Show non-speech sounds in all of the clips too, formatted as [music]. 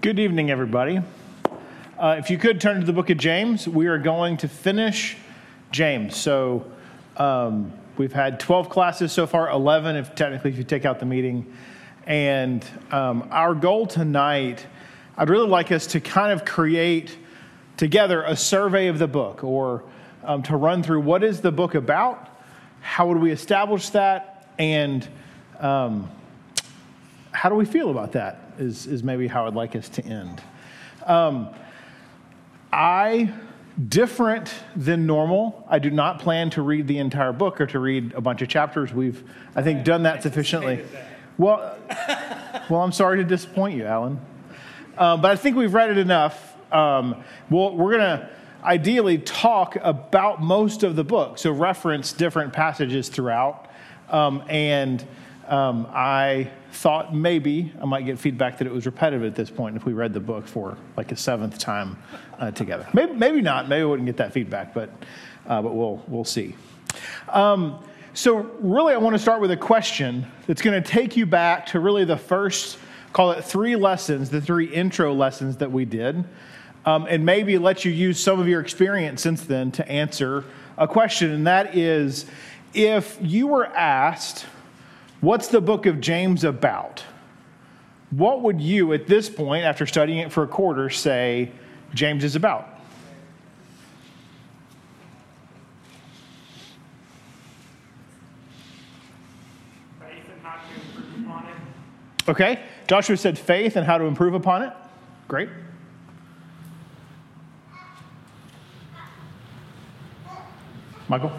Good evening, everybody. Uh, if you could turn to the book of James, we are going to finish James. So um, we've had 12 classes so far, 11 if technically if you take out the meeting. And um, our goal tonight, I'd really like us to kind of create together a survey of the book or um, to run through what is the book about, how would we establish that, and um, how do we feel about that? Is, is maybe how I'd like us to end. Um, I, different than normal, I do not plan to read the entire book or to read a bunch of chapters. We've, I think, done that sufficiently. Well, [laughs] well, I'm sorry to disappoint you, Alan. Uh, but I think we've read it enough. Um, well, we're going to ideally talk about most of the book, so reference different passages throughout. Um, and um, I thought maybe I might get feedback that it was repetitive at this point if we read the book for like a seventh time uh, together. Maybe, maybe not. Maybe I wouldn't get that feedback, but, uh, but we'll, we'll see. Um, so, really, I want to start with a question that's going to take you back to really the first, call it three lessons, the three intro lessons that we did, um, and maybe let you use some of your experience since then to answer a question. And that is if you were asked, What's the book of James about? What would you, at this point, after studying it for a quarter, say James is about? Okay, Joshua said faith and how to improve upon it. Great. Michael?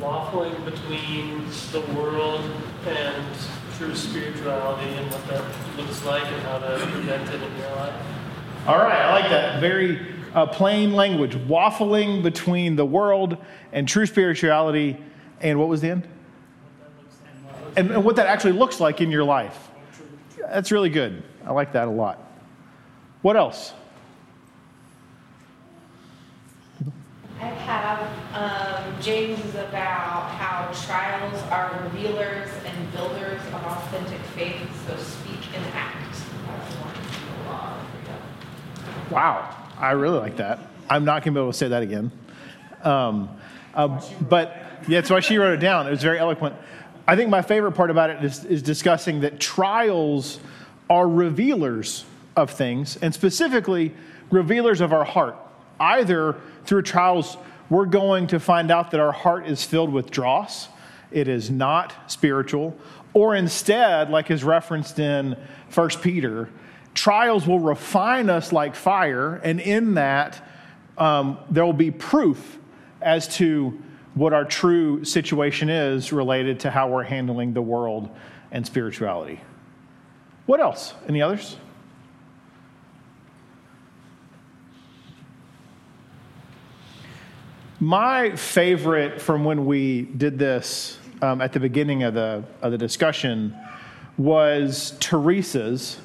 Waffling between the world and true spirituality and what that looks like and how to prevent it in your life. All right, I like that. Very uh, plain language. Waffling between the world and true spirituality. And what was the end? And, and what that actually looks like in your life. That's really good. I like that a lot. What else? Have um, James is about how trials are revealers and builders of authentic faith, so speak and act. Wow, I really like that. I'm not going to be able to say that again. Um, uh, but yeah, that's why she wrote it down. It was very eloquent. I think my favorite part about it is, is discussing that trials are revealers of things, and specifically revealers of our heart, either through trials, we're going to find out that our heart is filled with dross. It is not spiritual. Or instead, like is referenced in 1 Peter, trials will refine us like fire, and in that, um, there will be proof as to what our true situation is related to how we're handling the world and spirituality. What else? Any others? My favorite from when we did this um, at the beginning of the, of the discussion was Teresa's.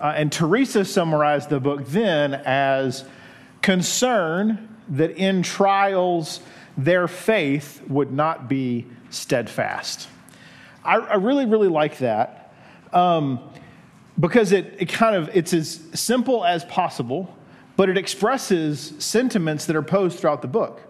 Uh, and Teresa summarized the book then as concern that in trials their faith would not be steadfast. I, I really, really like that um, because it, it kind of it's as simple as possible, but it expresses sentiments that are posed throughout the book.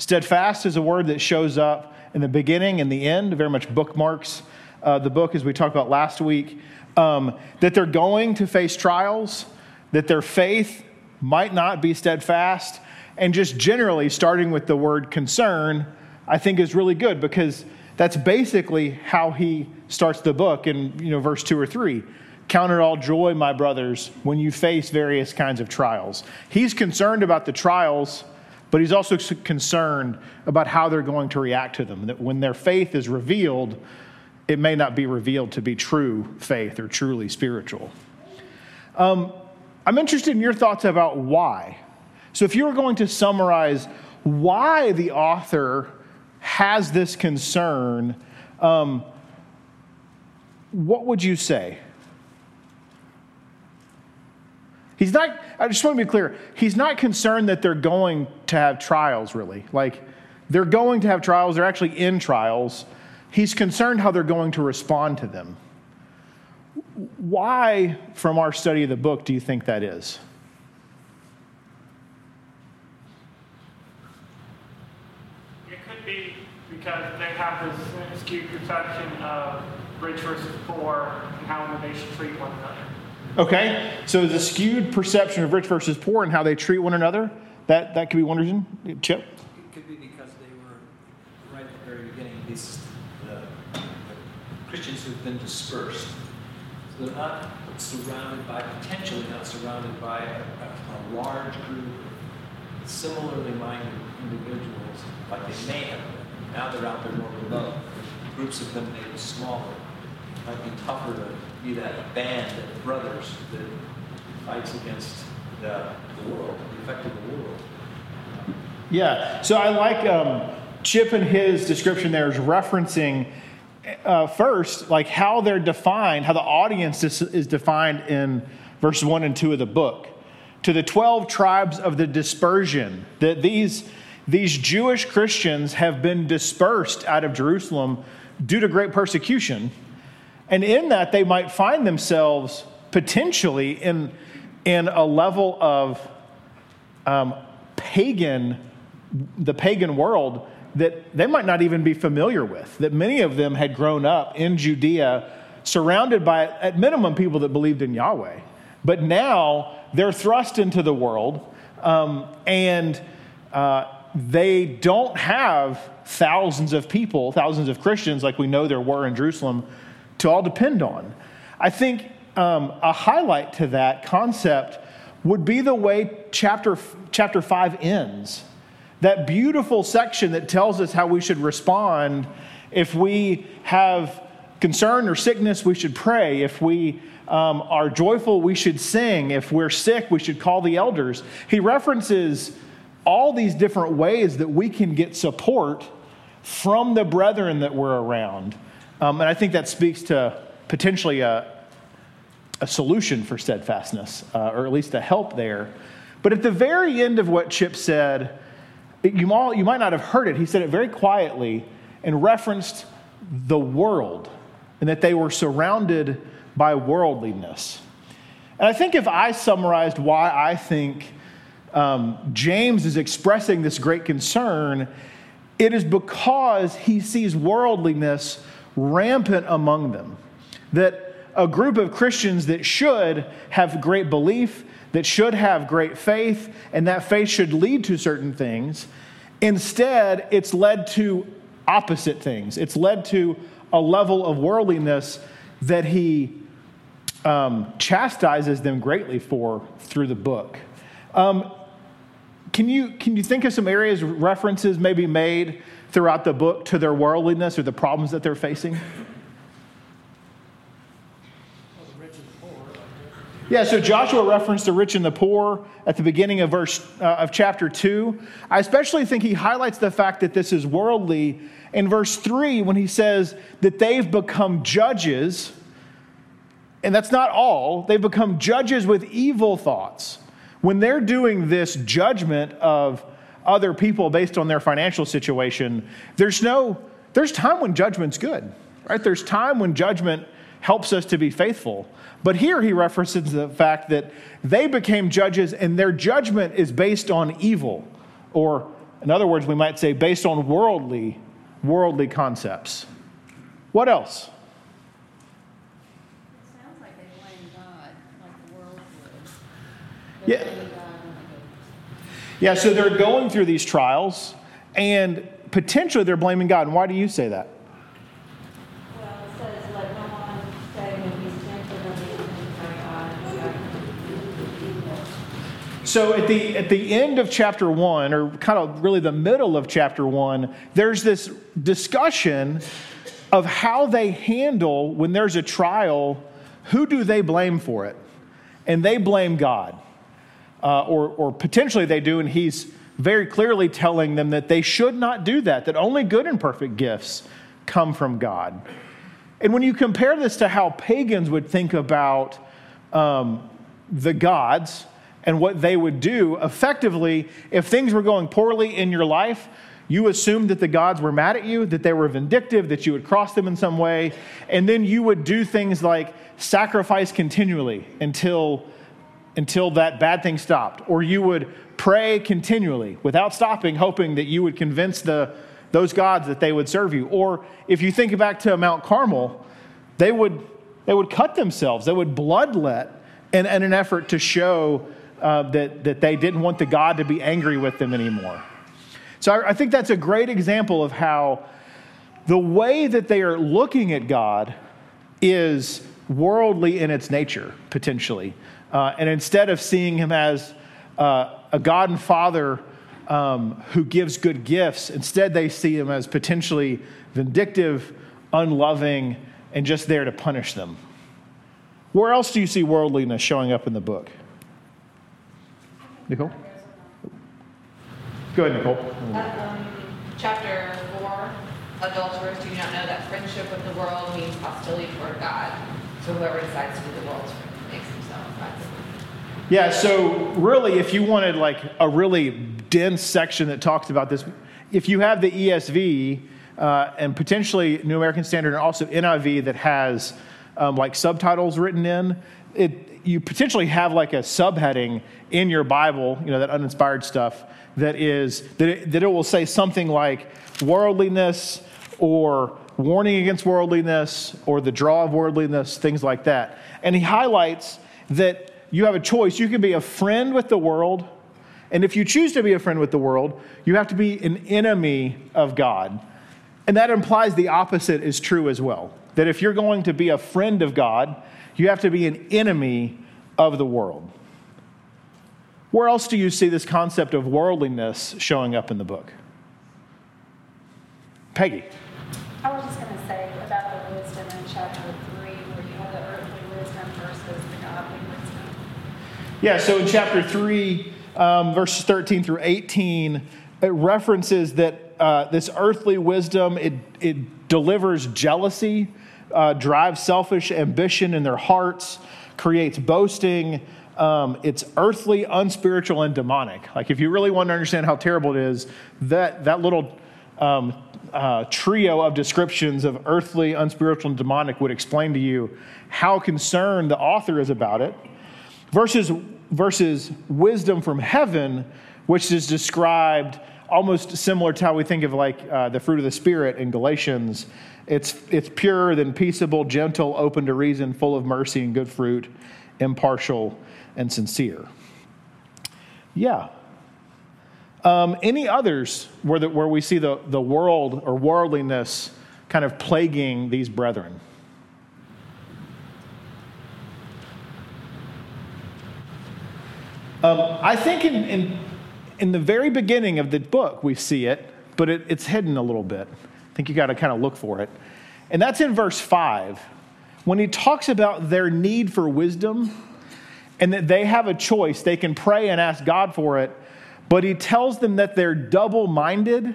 Steadfast is a word that shows up in the beginning and the end, very much bookmarks uh, the book, as we talked about last week. Um, that they're going to face trials, that their faith might not be steadfast, and just generally starting with the word concern, I think is really good because that's basically how he starts the book in you know verse 2 or 3 count it all joy my brothers when you face various kinds of trials he's concerned about the trials but he's also concerned about how they're going to react to them. That when their faith is revealed, it may not be revealed to be true faith or truly spiritual. Um, I'm interested in your thoughts about why. So, if you were going to summarize why the author has this concern, um, what would you say? He's not, I just want to be clear, he's not concerned that they're going to have trials, really. Like, they're going to have trials, they're actually in trials. He's concerned how they're going to respond to them. why, from our study of the book, do you think that is? It could be because they have this skewed perception of rich versus poor and how they should treat one another. Okay, so the skewed perception of rich versus poor and how they treat one another, that, that could be one reason. Chip? It could be because they were, right at the very beginning, these the, the Christians who've been dispersed. So they're not surrounded by, potentially not surrounded by a, a, a large group of similarly minded individuals like they may have been. Now they're out there more remote. Groups of them maybe smaller. Might be tougher to be that band of brothers that fights against the, the world, the effect of the world. Yeah, so I like um, Chip and his description there is referencing uh, first, like how they're defined, how the audience is, is defined in verses 1 and 2 of the book. To the 12 tribes of the dispersion, that these, these Jewish Christians have been dispersed out of Jerusalem due to great persecution. And in that, they might find themselves potentially in, in a level of um, pagan, the pagan world that they might not even be familiar with. That many of them had grown up in Judea, surrounded by, at minimum, people that believed in Yahweh. But now they're thrust into the world, um, and uh, they don't have thousands of people, thousands of Christians like we know there were in Jerusalem, to all depend on. I think um, a highlight to that concept would be the way chapter, chapter 5 ends. That beautiful section that tells us how we should respond if we have concern or sickness, we should pray. If we um, are joyful, we should sing. If we're sick, we should call the elders. He references all these different ways that we can get support from the brethren that we're around. Um, and I think that speaks to potentially a, a solution for steadfastness, uh, or at least a help there. But at the very end of what Chip said, you, all, you might not have heard it. He said it very quietly and referenced the world and that they were surrounded by worldliness. And I think if I summarized why I think um, James is expressing this great concern, it is because he sees worldliness rampant among them. That a group of Christians that should have great belief, that should have great faith, and that faith should lead to certain things, instead, it's led to opposite things. It's led to a level of worldliness that he um, chastises them greatly for through the book. Um, can you, can you think of some areas, references maybe made throughout the book to their worldliness or the problems that they're facing? Yeah, so Joshua referenced the rich and the poor at the beginning of verse uh, of chapter 2. I especially think he highlights the fact that this is worldly in verse 3 when he says that they've become judges. And that's not all. They've become judges with evil thoughts. When they're doing this judgment of other people based on their financial situation, there's no there's time when judgment's good. Right? There's time when judgment helps us to be faithful. But here he references the fact that they became judges and their judgment is based on evil, or in other words, we might say based on worldly, worldly concepts. What else? It sounds like they blame God, like the world would. Yeah. Yeah, so they're going through these trials and potentially they're blaming God. And why do you say that? So at the at the end of chapter one, or kind of really the middle of chapter one, there's this discussion of how they handle when there's a trial. Who do they blame for it? And they blame God, uh, or or potentially they do, and he's very clearly telling them that they should not do that. That only good and perfect gifts come from God. And when you compare this to how pagans would think about um, the gods and what they would do, effectively, if things were going poorly in your life, You assumed that the gods were mad at you, that they were vindictive, that you would cross them in some way, and then you would do things like sacrifice continually until, until that bad thing stopped. Or you would pray continually without stopping, hoping that you would convince the, those gods that they would serve you. Or if you think back to Mount Carmel, they would, they would cut themselves, they would bloodlet in, in an effort to show uh, that, that they didn't want the God to be angry with them anymore. So I, I think that's a great example of how the way that they are looking at God is worldly in its nature, potentially. Uh, and instead of seeing him as uh, a God and Father um, who gives good gifts, instead they see him as potentially vindictive, unloving, and just there to punish them. Where else do you see worldliness showing up in the book? Nicole? Go ahead, Nicole. Um, chapter four, adulterers do you not know that friendship with the world means hostility toward God. So whoever decides to be the world's friend makes himself God's enemy. Yeah, so really, if you wanted like a really dense section that talks about this, if you have the ESV uh, and potentially New American Standard and also NIV that has um, like subtitles written in, it you potentially have like a subheading in your Bible, you know, that uninspired stuff that is that it, that it will say something like worldliness or warning against worldliness or the draw of worldliness, things like that. And he highlights that you have a choice. You can be a friend with the world, and if you choose to be a friend with the world, you have to be an enemy of God. And that implies the opposite is true as well. That if you're going to be a friend of God, you have to be an enemy of the world. Where else do you see this concept of worldliness showing up in the book? Peggy. I was just going to say about the wisdom in chapter three, where you have the earthly wisdom versus the godly wisdom. Yeah, so in chapter 3, um, verses 13 through 18, it references that uh, this earthly wisdom, it, it delivers jealousy, uh, drives selfish ambition in their hearts, creates boasting. Um, it's earthly, unspiritual, and demonic. Like, if you really want to understand how terrible it is, that, that little um, uh, trio of descriptions of earthly, unspiritual, and demonic would explain to you how concerned the author is about it versus, versus wisdom from heaven, which is described almost similar to how we think of like uh, the fruit of the Spirit in Galatians. It's, it's pure, then peaceable, gentle, open to reason, full of mercy and good fruit, impartial and sincere. Yeah. Um, any others where, the, where we see the, the world or worldliness kind of plaguing these brethren? Um, I think in, in, in the very beginning of the book, we see it, but it, it's hidden a little bit. I think you got to kind of look for it. And that's in verse 5. When he talks about their need for wisdom and that they have a choice, they can pray and ask God for it, but he tells them that they're double minded,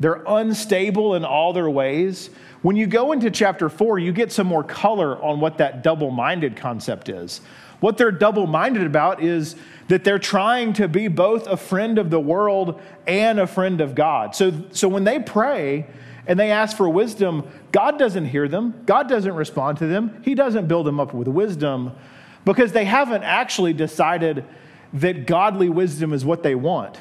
they're unstable in all their ways. When you go into chapter 4, you get some more color on what that double minded concept is. What they're double minded about is that they're trying to be both a friend of the world and a friend of God. So, so when they pray and they ask for wisdom, God doesn't hear them, God doesn't respond to them, He doesn't build them up with wisdom because they haven't actually decided that godly wisdom is what they want.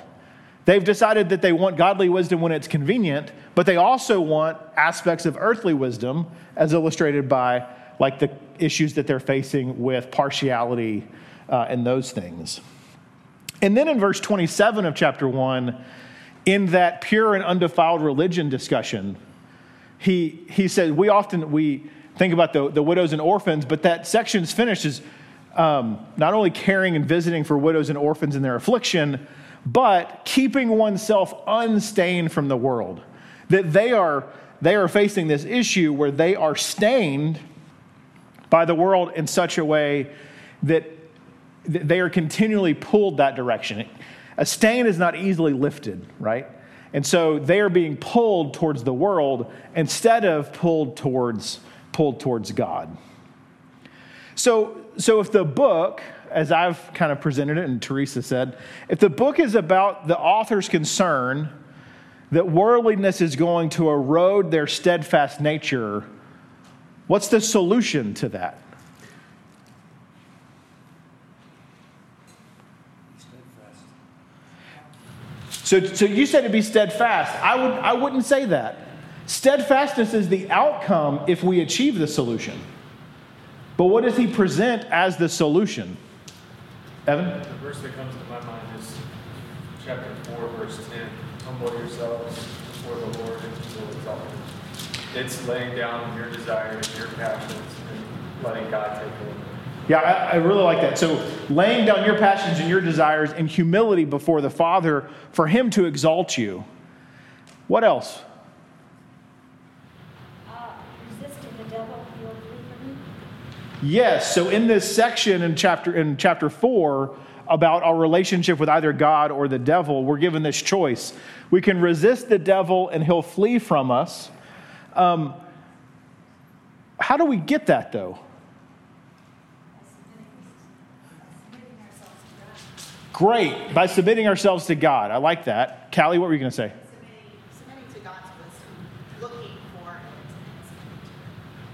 They've decided that they want godly wisdom when it's convenient, but they also want aspects of earthly wisdom, as illustrated by like the issues that they're facing with partiality uh, and those things. And then in verse 27 of chapter 1, in that pure and undefiled religion discussion, he, he said, we often, we think about the, the widows and orphans, but that section's finished is um, not only caring and visiting for widows and orphans in their affliction, but keeping oneself unstained from the world. That they are, they are facing this issue where they are stained by the world in such a way that they are continually pulled that direction. A stain is not easily lifted, right? And so they are being pulled towards the world instead of pulled towards, pulled towards God. So, so if the book, as I've kind of presented it and Teresa said, if the book is about the author's concern that worldliness is going to erode their steadfast nature, what's the solution to that? So, so you said to be steadfast. I, would, I wouldn't say that. Steadfastness is the outcome if we achieve the solution. But what does he present as the solution? Evan? The verse that comes to my mind is chapter 4, verse 10. Humble yourselves before the Lord and he will exalt you. It's laying down your desires, your passions, and letting God take over. Yeah, I, I, really like that. So, laying down your passions and your desires in humility before the Father for Him to exalt you. What else? Uh, resisting the devil, he will flee from you. Yes. So, in this section in chapter in chapter four about our relationship with either God or the devil, we're given this choice. We can resist the devil and he'll flee from us. Um, how do we get that though? Great. By submitting ourselves to God. I like that. Callie, what were you going to say?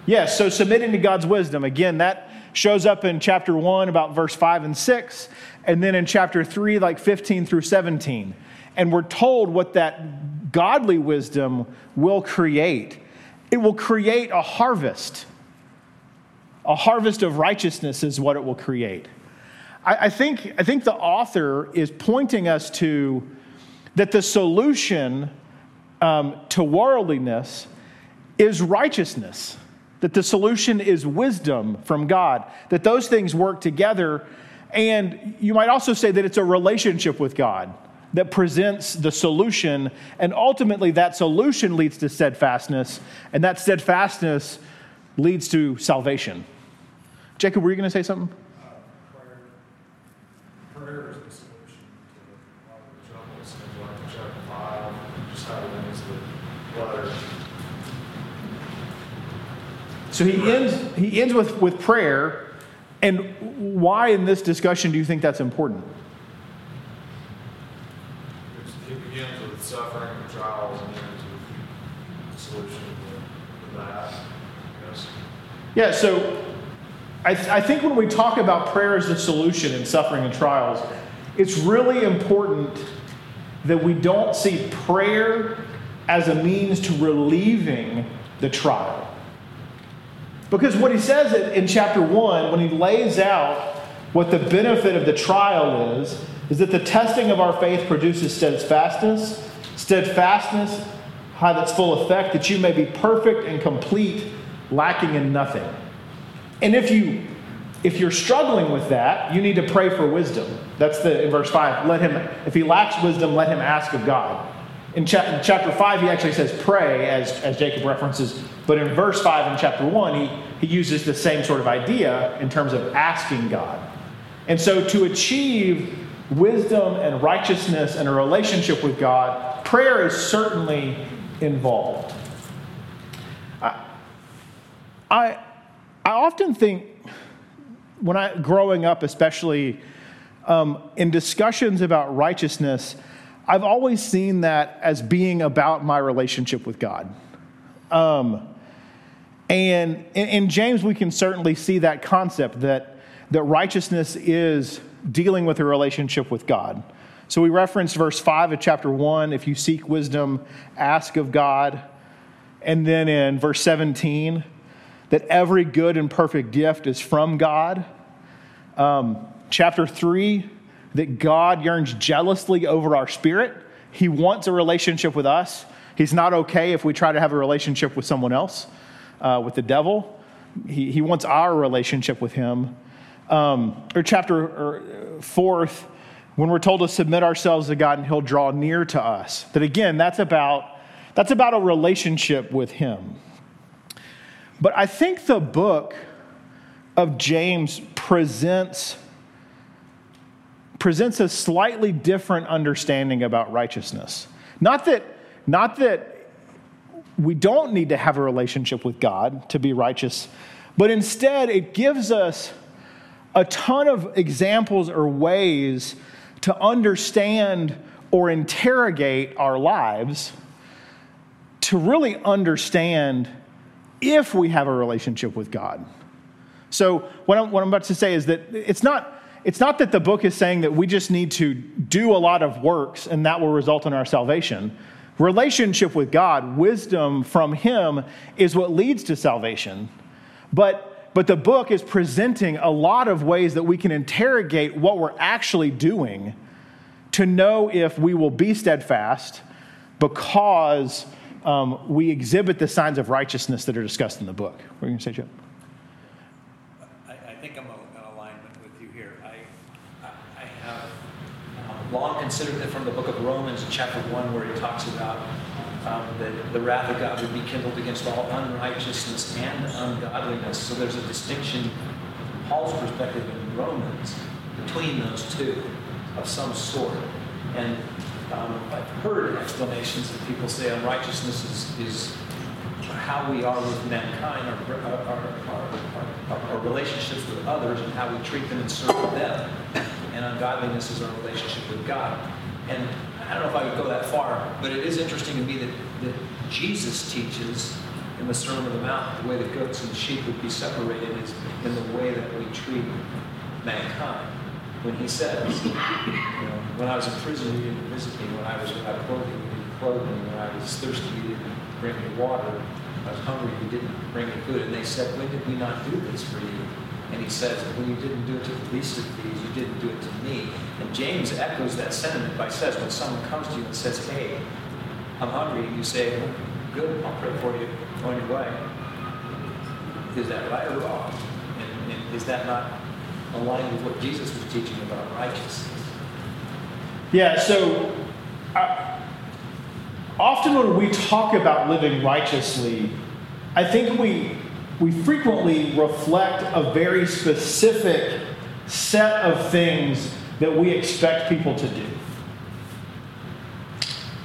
Yes, so submitting to God's wisdom. Again, that shows up in chapter 1, about verse 5 and 6, and then in chapter 3, like 15 through 17. And we're told what that godly wisdom will create it will create a harvest. A harvest of righteousness is what it will create. I, I, think, I think the author is pointing us to that the solution um, to worldliness is righteousness, that the solution is wisdom from God, that those things work together. And you might also say that it's a relationship with God that presents the solution, and ultimately that solution leads to steadfastness, and that steadfastness leads to salvation. Jacob, were you going to say something? Uh, prayer is the solution to a lot of the like chapter 5, just how it ends the letter. So he ends, he ends with, with prayer. And why in this discussion do you think that's important? It begins with suffering and trials and ends with the solution to that. Yes. Yeah, so I, th- I think when we talk about prayer as the solution in suffering and trials, it's really important that we don't see prayer as a means to relieving the trial. Because what he says in chapter 1, when he lays out what the benefit of the trial is, is that the testing of our faith produces steadfastness. Steadfastness have its full effect, that you may be perfect and complete, lacking in nothing. And if you if you're struggling with that, you need to pray for wisdom. That's the in verse 5. Let him if he lacks wisdom, let him ask of God. In, cha- in chapter 5, he actually says pray, as, as Jacob references. But in verse 5 in chapter 1, he, he uses the same sort of idea in terms of asking God. And so to achieve wisdom and righteousness and a relationship with God, prayer is certainly involved. I, I, often think when I growing up, especially um, in discussions about righteousness, I've always seen that as being about my relationship with God. Um, and in, in, James, we can certainly see that concept that, that righteousness is dealing with a relationship with God. So we referenced verse 5 of chapter 1 if you seek wisdom, ask of God. And then in verse 17, that every good and perfect gift is from God. Um, chapter 3, that God yearns jealously over our spirit. He wants a relationship with us. He's not okay if we try to have a relationship with someone else, uh, with the devil. He, he wants our relationship with Him. Um, or chapter or fourth, when we're told to submit ourselves to God and He'll draw near to us. That again, that's about that's about a relationship with Him. But I think the book of James presents, presents a slightly different understanding about righteousness. Not that, not that we don't need to have a relationship with God to be righteous, but instead it gives us a ton of examples or ways to understand or interrogate our lives to really understand if we have a relationship with God. So, what I'm, what I'm about to say is that it's not, it's not that the book is saying that we just need to do a lot of works and that will result in our salvation. Relationship with God, wisdom from Him, is what leads to salvation. But, but the book is presenting a lot of ways that we can interrogate what we're actually doing to know if we will be steadfast because um, we exhibit the signs of righteousness that are discussed in the book. What are you going to say, Joe? I, I think I'm in alignment with you here. I, I, have um, long considered that from the book of Romans, chapter 1, where he talks about um, that the wrath of God would be kindled against all unrighteousness and ungodliness. So there's a distinction from Paul's perspective in Romans between those two of some sort. And um, I've heard explanations that people say unrighteousness is, is how we are with mankind, our, our, our, our, relationships with others, and how we treat them and serve them. And ungodliness is our relationship with God. And I don't know if I would go that far, but it is interesting to me that, that Jesus teaches in the Sermon on the Mount the way the goats and sheep would be separated is in the way that we treat mankind. When he says, you know, when I was in prison, you didn't visit me. When I was without clothing, you didn't clothe me. When I was thirsty, you didn't bring me water. I was hungry, you didn't bring me food. And they said, when did we not do this for you? And he says, when you didn't do it to the least of these, you didn't do it to me. And James echoes that sentiment by says, when someone comes to you and says, hey, I'm hungry, you say, good, I'll pray for you, on your way. Is that right or wrong? And, and is that not aligned with what Jesus was teaching about righteousness? Yeah, so uh, often when we talk about living righteously, I think we, we frequently reflect a very specific set of things that we expect people to do.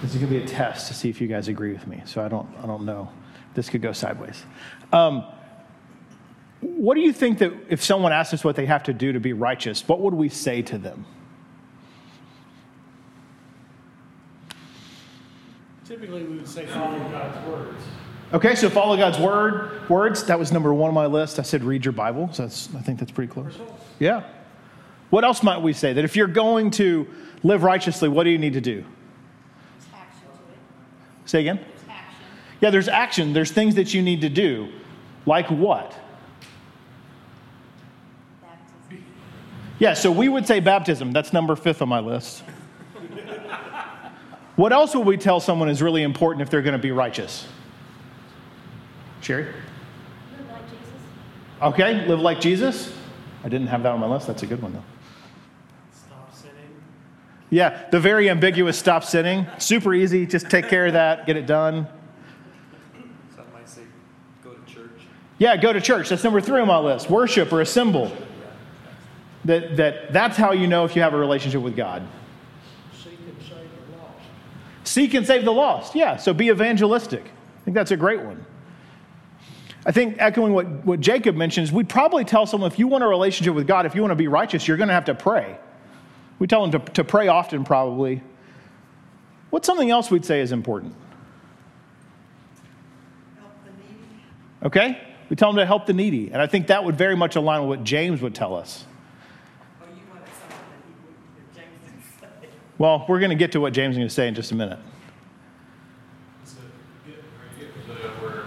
This is going to be a test to see if you guys agree with me. So I don't, I don't know. This could go sideways. Um, what do you think that if someone asked us what they have to do to be righteous, what would we say to them? Typically, we would say follow God's words. Okay, so follow God's word, words. That was number one on my list. I said read your Bible. So that's, I think that's pretty close. Yeah. What else might we say? That if you're going to live righteously, what do you need to do? Action. Say again? There's action. Yeah, there's action. There's things that you need to do. Like what? Baptism. Yeah, so we would say baptism. That's number fifth on my list. What else would we tell someone is really important if they're going to be righteous? Sherry? Live like Jesus. Okay, live like Jesus. I didn't have that on my list. That's a good one, though. Stop sinning. Yeah, the very ambiguous stop sinning. Super easy. Just take care of that, get it done. Some might say, go to church. Yeah, go to church. That's number three on my list. Worship or assemble. That, that, that's how you know if you have a relationship with God. Seek and save the lost. Seek and save the lost. Yeah, so be evangelistic. I think that's a great one. I think echoing what, what Jacob mentions, we'd probably tell someone if you want a relationship with God, if you want to be righteous, you're going to have to pray. We tell them to, to pray often, probably. What's something else we'd say is important? Help the needy. Okay? We tell them to help the needy. And I think that would very much align with what James would tell us. Oh, you wanted something that he would, that James didn't say. Well, we're going to get to what James is going to say in just a minute. So, get- get to the- We're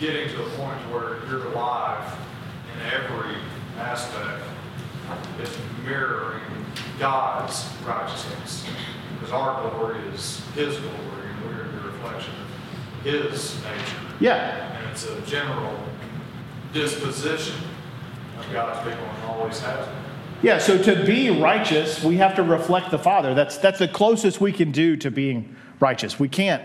getting to a point where you're alive in every aspect. It's mirroring God's righteousness. Because our glory is His glory, and we're the reflection of His nature. Yeah. And it's a general disposition of God's people and always has been. Yeah, so to be righteous, we have to reflect the Father. That's, that's the closest we can do to being righteous. We can't,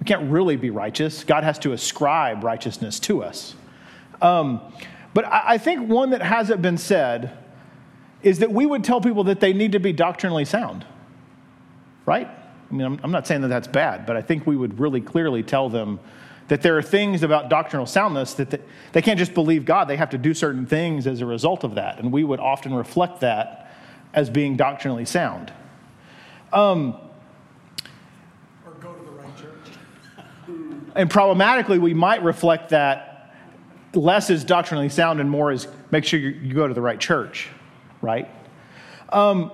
we can't really be righteous. God has to ascribe righteousness to us. Um, but I, I think one that hasn't been said is that we would tell people that they need to be doctrinally sound, right? I mean, I'm, I'm not saying that that's bad, but I think we would really clearly tell them that there are things about doctrinal soundness that they, they can't just believe God, they have to do certain things as a result of that. And we would often reflect that as being doctrinally sound. Um, Or go to the right church. and problematically, we might reflect that less is doctrinally sound and more is make sure you, go to the right church, right? Um,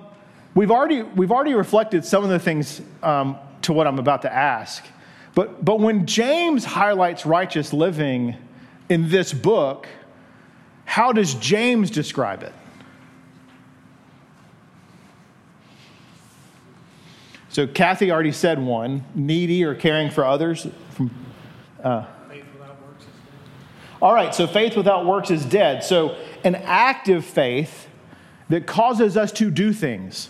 we've, already, we've already reflected some of the things um, to what I'm about to ask. But, but when James highlights righteous living in this book, how does James describe it? So Kathy already said one needy or caring for others. From, uh, all right, so faith without works is dead. So an active faith that causes us to do things.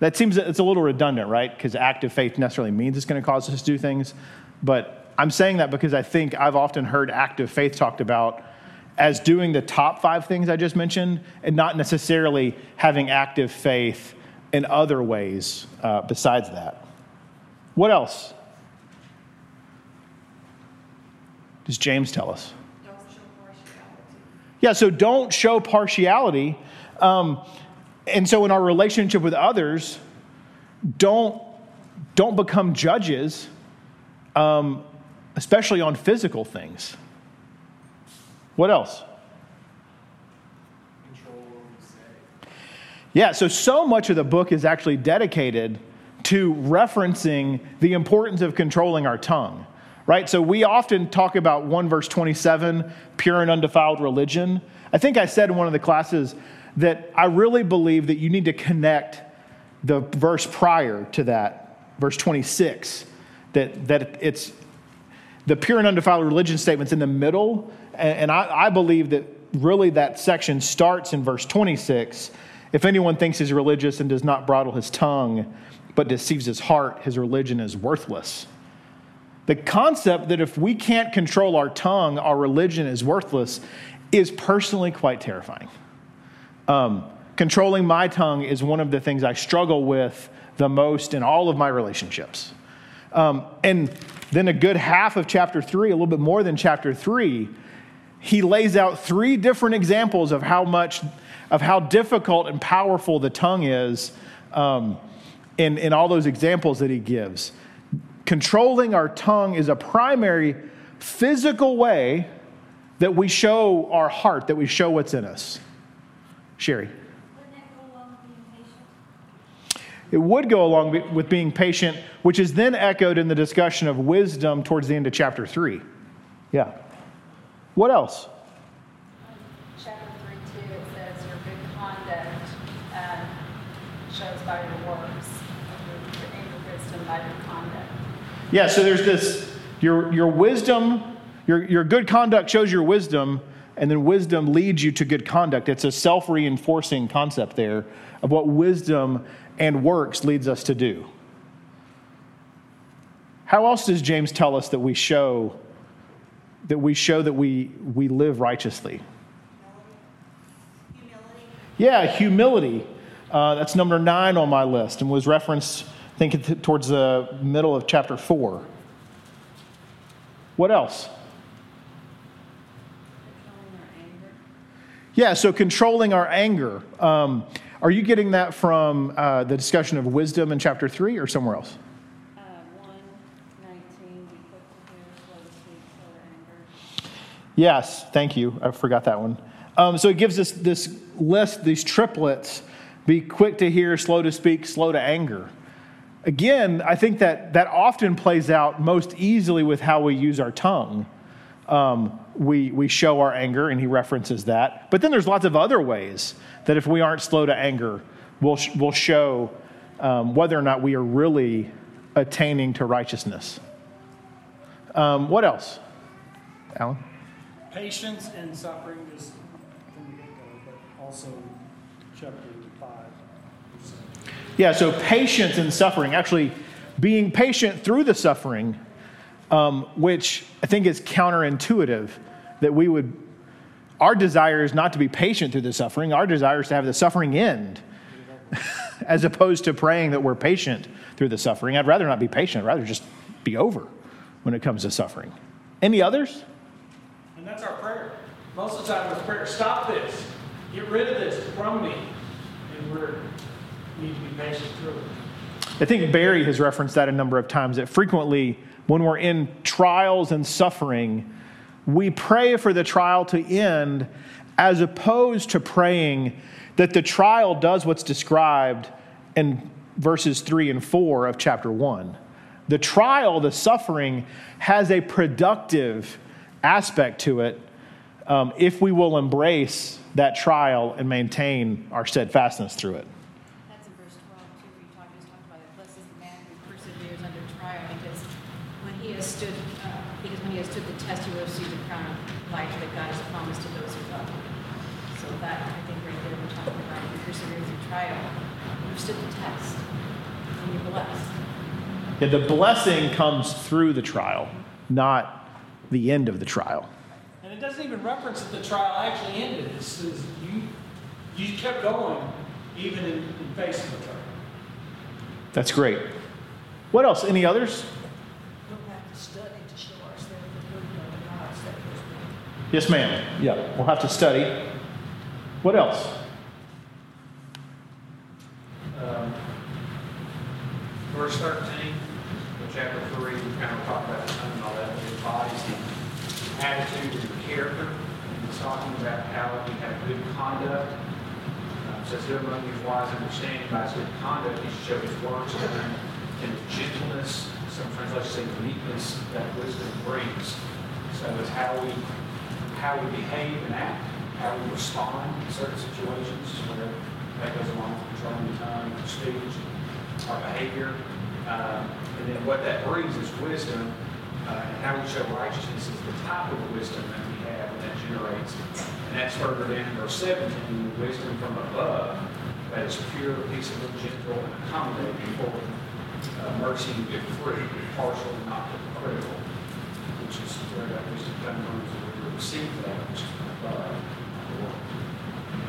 That seems it's a little redundant, right? Because active faith necessarily means it's going to cause us to do things. But I'm saying that because I think I've often heard active faith talked about as doing the top five things I just mentioned and not necessarily having active faith in other ways uh, besides that. What else? Does James tell us? Yeah, so don't show partiality. Um, and so in our relationship with others, don't, don't become judges, um, especially on physical things. What else? Yeah, so so much of the book is actually dedicated to referencing the importance of controlling our tongue, right? So we often talk about 1 verse 27, pure and undefiled religion. I think I said in one of the classes that I really believe that you need to connect the verse prior to that, verse 26, that, that it's the pure and undefiled religion statement's in the middle. And, I, I believe that really that section starts in verse 26 if anyone thinks he's religious and does not bridle his tongue, but deceives his heart, his religion is worthless. The concept that if we can't control our tongue, our religion is worthless is personally quite terrifying. Um, controlling my tongue is one of the things I struggle with the most in all of my relationships. Um, and then a good half of chapter three, a little bit more than chapter three, he lays out three different examples of how much of how difficult and powerful the tongue is um, in, in all those examples that he gives. Controlling our tongue is a primary physical way that we show our heart, that we show what's in us. Sherry. It would go along with being patient, which is then echoed in the discussion of wisdom towards the end of chapter 3. Yeah. What else? Um, shows by your works, and your wisdom by your conduct. Yeah, so there's this your, your wisdom, your, your good conduct shows your wisdom, and then wisdom leads you to good conduct. It's a self reinforcing concept there of what wisdom and works leads us to do. How else does James tell us that we show that we show that we, we live righteously? Humility. Yeah, humility. Uh, that's number nine on my list and was referenced, I think, towards the middle of chapter four. What else? Yeah, so controlling our anger. Um, are you getting that from uh, the discussion of wisdom in chapter 3 or somewhere else? Uh, 119, be quick to hear, slow to speak, slow to anger. Yes, thank you. I forgot that one. Um, so it gives us this list, these triplets be quick to hear, slow to speak, slow to anger. Again, I think that that often plays out most easily with how we use our tongue. Um, we, we show our anger, and he references that. But then there's lots of other ways that if we aren't slow to anger, we'll, we'll show um, whether or not we are really attaining to righteousness. Um, what else? Alan? Patience and suffering is from the get-go, but also chapter 5. yeah, so patience and suffering, actually being patient through the suffering, um, which I think is counterintuitive that we would, our desire is not to be patient through the suffering, our desire is to have the suffering end, [laughs] as opposed to praying that we're patient through the suffering. I'd rather not be patient, I'd rather just be over when it comes to suffering. Any others? And that's our prayer. Most of the time, it's prayer stop this, get rid of this from me. And we're need to be patient through it. I think Barry has referenced that a number of times that frequently, when we're in trials and suffering, we pray for the trial to end as opposed to praying that the trial does what's described in verses 3 and 4 of chapter 1. The trial, the suffering, has a productive aspect to it um, if we will embrace that trial and maintain our steadfastness through it. That's in verse 12, too, where you talk, just talked about it. Blessed is the man who perseveres under trial, because when he has stood, uh, because when he has stood the test, he will receive the crown of life that God has promised to those who love him. So that, I think, right there, we're talking about, if you persevere through trial, you've stood the test, and you're blessed. Yeah, the blessing comes through the trial, not the end of the trial. And it doesn't even reference that the trial actually ended. It says you, you kept going even in, in face of the trial. That's great. What else? Any others? We'll have to study to show ourselves approved unto God, said this Yes, ma'am. Yeah, we'll have to study. What else? Um, Verse 13, of chapter 3, we kind of talked about the and all that, it embodies the attitude and character. And It's talking about how we have good conduct. It says, Who among you is wise and understanding by his good conduct, he should show his works and and gentleness, some translations say meekness, that wisdom brings. So it's how we, how we behave and act, how we respond in certain situations, whether that goes along with controlling the tongue, speech, our behavior. Um, and then what that brings is wisdom, uh, and how we show righteousness is the type of wisdom that we have, and that generates. And that's further down in verse 17, wisdom from above, that is pure, peaceable, gentle, and accommodating, of uh, mercy and good fruit, partial not critical, which is where that wisdom comes from, so we receive that which is from above.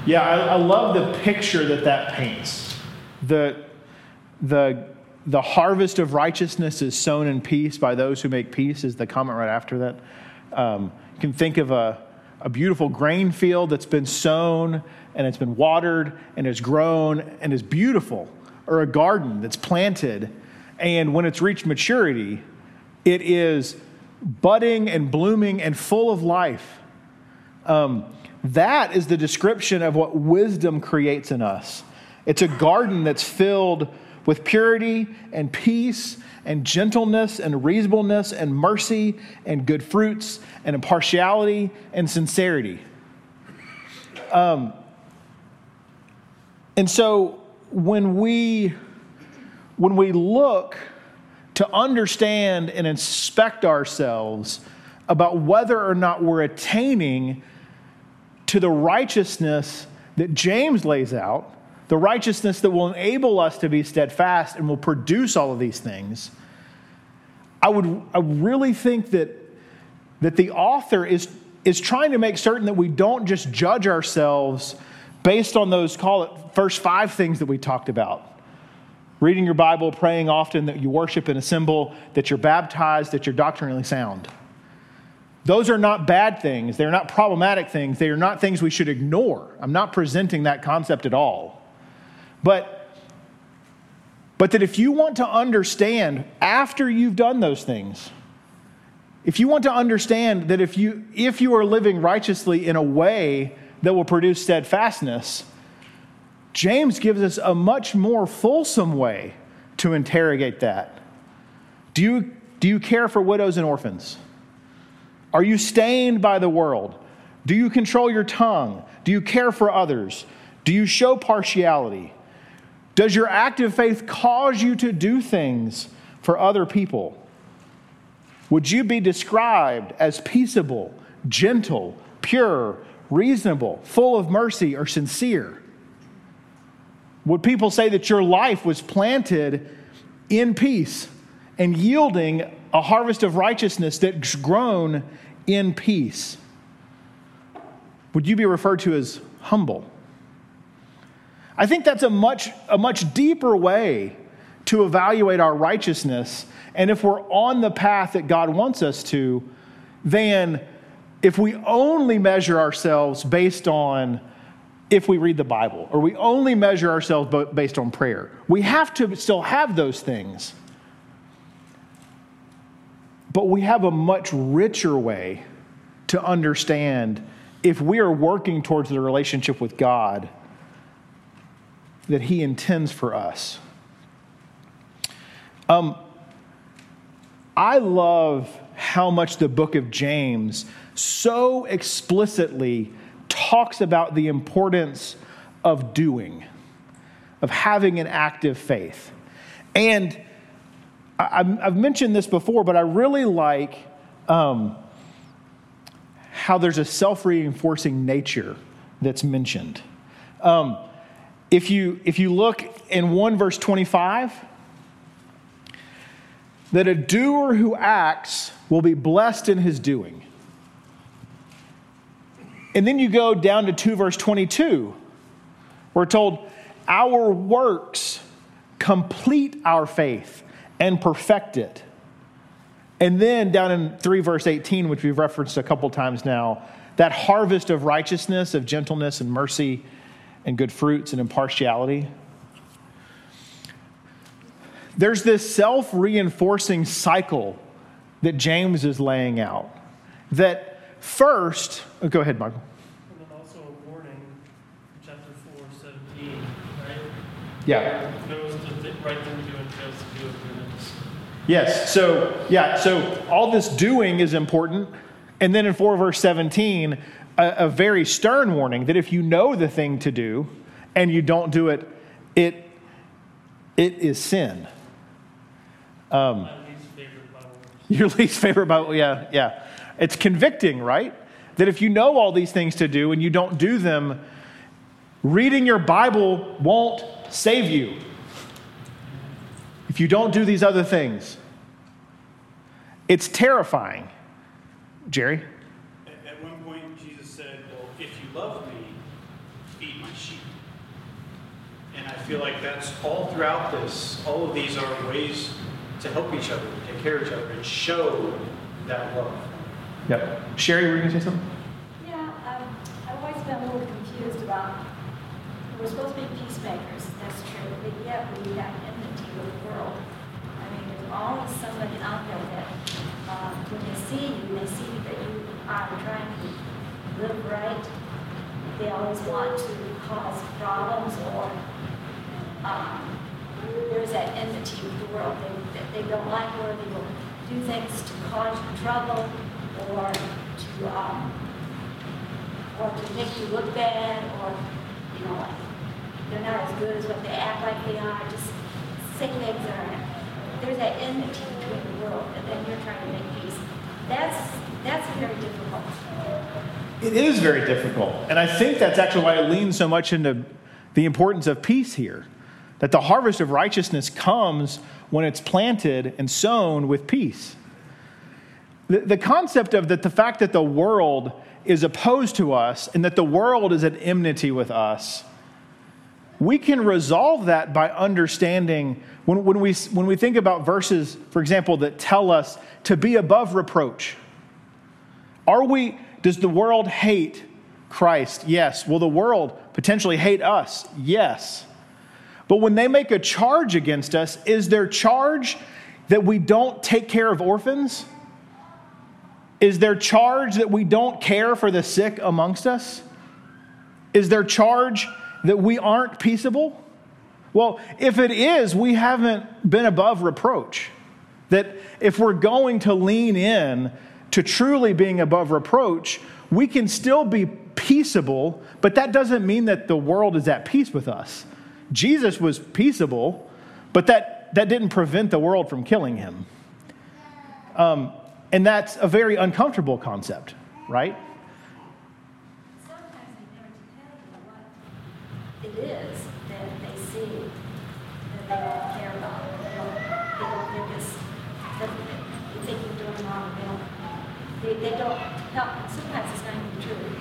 Yeah, I, I love the picture that that paints. The, the, the harvest of righteousness is sown in peace by those who make peace, is the comment right after that. Um, you can think of a, a beautiful grain field that's been sown and it's been watered and has grown and is beautiful, or a garden that's planted. And when it's reached maturity, it is budding and blooming and full of life. Um, that is the description of what wisdom creates in us. It's a garden that's filled with purity and peace and gentleness and reasonableness and mercy and good fruits and impartiality and sincerity. Um, and so when we when we look to understand and inspect ourselves about whether or not we're attaining to the righteousness that James lays out, the righteousness that will enable us to be steadfast and will produce all of these things, I would I really think that, that the author is, is trying to make certain that we don't just judge ourselves based on those, call it, first five things that we talked about reading your Bible, praying often, that you worship and assemble, that you're baptized, that you're doctrinally sound. Those are not bad things. They're not problematic things. They are not things we should ignore. I'm not presenting that concept at all. But, but that if you want to understand after you've done those things, if you want to understand that if you, if you are living righteously in a way that will produce steadfastness, James gives us a much more fulsome way to interrogate that. Do you, do you care for widows and orphans? Are you stained by the world? Do you control your tongue? Do you care for others? Do you show partiality? Does your active faith cause you to do things for other people? Would you be described as peaceable, gentle, pure, reasonable, full of mercy, or sincere? Would people say that your life was planted in peace and yielding a harvest of righteousness that's grown in peace? Would you be referred to as humble? I think that's a much, a much deeper way to evaluate our righteousness and if we're on the path that God wants us to than if we only measure ourselves based on if we read the Bible, or we only measure ourselves based on prayer. We have to still have those things. But we have a much richer way to understand if we are working towards the relationship with God that He intends for us. Um, I love how much the book of James so explicitly talks about the importance of doing, of having an active faith. And I, have mentioned this before, but I really like um, how there's a self reinforcing nature that's mentioned. Um, if, you, if you look in 1 verse 25, that a doer who acts will be blessed in his doing. And then you go down to 2 verse 22. We're told, Our works complete our faith and perfect it. And then down in 3 verse 18, which we've referenced a couple times now, that harvest of righteousness, of gentleness and mercy and good fruits and impartiality. There's this self reinforcing cycle that James is laying out. That first, oh, go ahead, Michael. And then also a warning, chapter 4, 17, right? Yeah. Knows the right thing to fails to do it. Yes. So, yeah, so all this doing is important. And then in 4 verse 17, a, a very stern warning that if you know the thing to do and you don't do it, it, it is sin. Um, [laughs] your least favorite Bible, yeah, yeah. It's convicting, right? That if you know all these things to do and you don't do them, reading your Bible won't save you. If you don't do these other things, it's terrifying. Jerry? At one point, Jesus said, Well, if you love me, feed my sheep. And I feel like that's all throughout this. All of these are ways to help each other, to take care of each other, and show that love. Yep. Sherry, were you going to say something? Yeah, um, I've always been a little confused about, we're supposed to be peacemakers, that's true, but yet we have enmity with the world. I mean, there's always somebody out there that, uh, when they see you, they see that you are trying to live right. They always want to cause problems or um, there's that enmity with the world. They, they don't like you, or they will do things to cause you trouble or to um, or to make you look bad or you know like they're not as good as what they act like they are. Just say things are there's that enmity between world and then you're trying to make peace. That's that's very difficult. It is very difficult. And I think that's actually why I lean so much into the importance of peace here. That the harvest of righteousness comes when it's planted and sown with peace. The, the concept of that the fact that the world is opposed to us and that the world is at enmity with us, we can resolve that by understanding when, when, we, when we think about verses, for example, that tell us to be above reproach. Are we, does the world hate Christ? Yes. Will the world potentially hate us? Yes. But when they make a charge against us, is their charge that we don't take care of orphans? Is their charge that we don't care for the sick amongst us? Is their charge that we aren't peaceable? Well, if it is, we haven't been above reproach. That if we're going to lean in to truly being above reproach, we can still be peaceable, but that doesn't mean that the world is at peace with us. Jesus was peaceable, but that, that didn't prevent the world from killing him. Um, and that's a very uncomfortable concept, right? Sometimes they never tell you what it is that they see that they don't care about. They don't, they don't, they're just, they think you're doing wrong, they don't, they, they don't help. Sometimes it's not even true.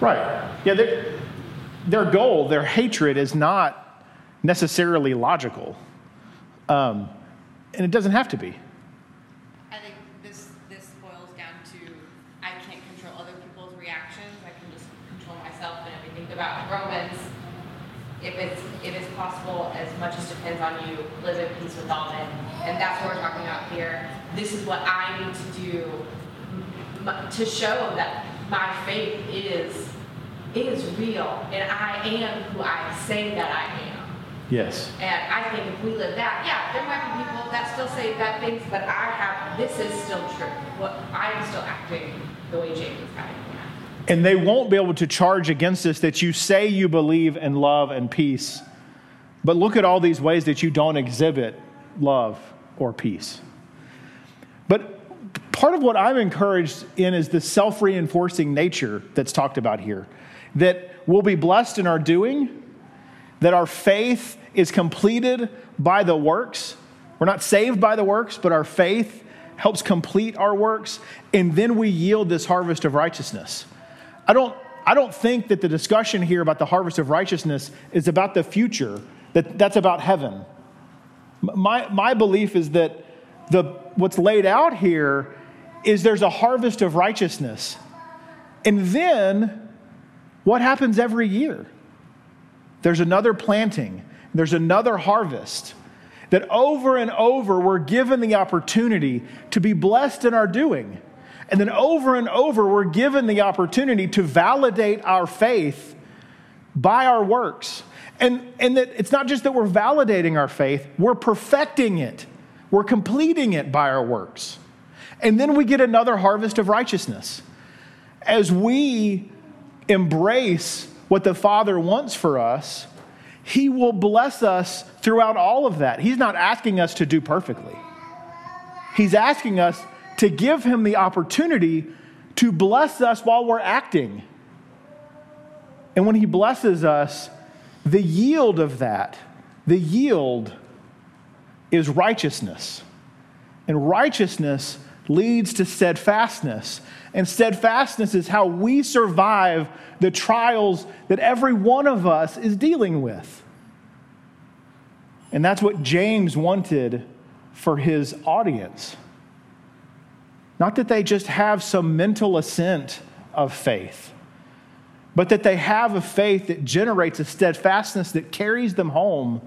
Right. Yeah, their goal, their hatred, is not necessarily logical. Um, and it doesn't have to be. I think this this boils down to I can't control other people's reactions. I can just control myself. And if I think about if it's, if it's possible, as much as depends on you, live in peace with all men. And that's what we're talking about here. This is what I need to do to show that my faith is, is real and I am who I say that I am. Yes. And I think if we live that, yeah, there might be people that still say bad things, but I have, this is still true. What, I am still acting the way James is acting. And they won't be able to charge against us that you say you believe in love and peace, but look at all these ways that you don't exhibit love or peace. But part of what I'm encouraged in is the self reinforcing nature that's talked about here. That we'll be blessed in our doing, that our faith is completed by the works. We're not saved by the works, but our faith helps complete our works, and then we yield this harvest of righteousness. I don't, I don't think that the discussion here about the harvest of righteousness is about the future, that, that's about heaven. My, my belief is that the, what's laid out here is there's a harvest of righteousness. And then what happens every year? There's another planting, there's another harvest. That over and over we're given the opportunity to be blessed in our doing. And then over and over, we're given the opportunity to validate our faith by our works. And, and that it's not just that we're validating our faith, we're perfecting it, we're completing it by our works. And then we get another harvest of righteousness. As we embrace what the Father wants for us, He will bless us throughout all of that. He's not asking us to do perfectly, He's asking us to give him the opportunity to bless us while we're acting. And when he blesses us, the yield of that, the yield is righteousness. And righteousness leads to steadfastness. And steadfastness is how we survive the trials that every one of us is dealing with. And that's what James wanted for his audience. Not that they just have some mental assent of faith, but that they have a faith that generates a steadfastness that carries them home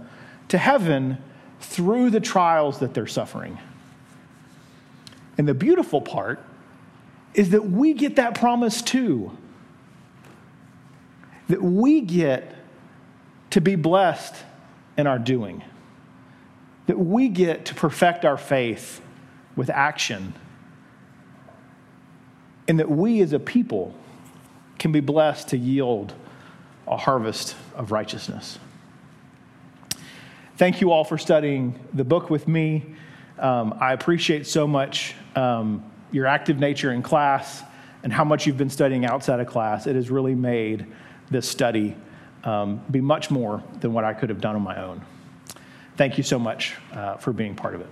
to heaven through the trials that they're suffering. And the beautiful part is that we get that promise too. That we get to be blessed in our doing. That we get to perfect our faith with action and that we as a people can be blessed to yield a harvest of righteousness. Thank you all for studying the book with me. Um, I appreciate so much um, your active nature in class and how much you've been studying outside of class. It has really made this study um, be much more than what I could have done on my own. Thank you so much uh, for being part of it.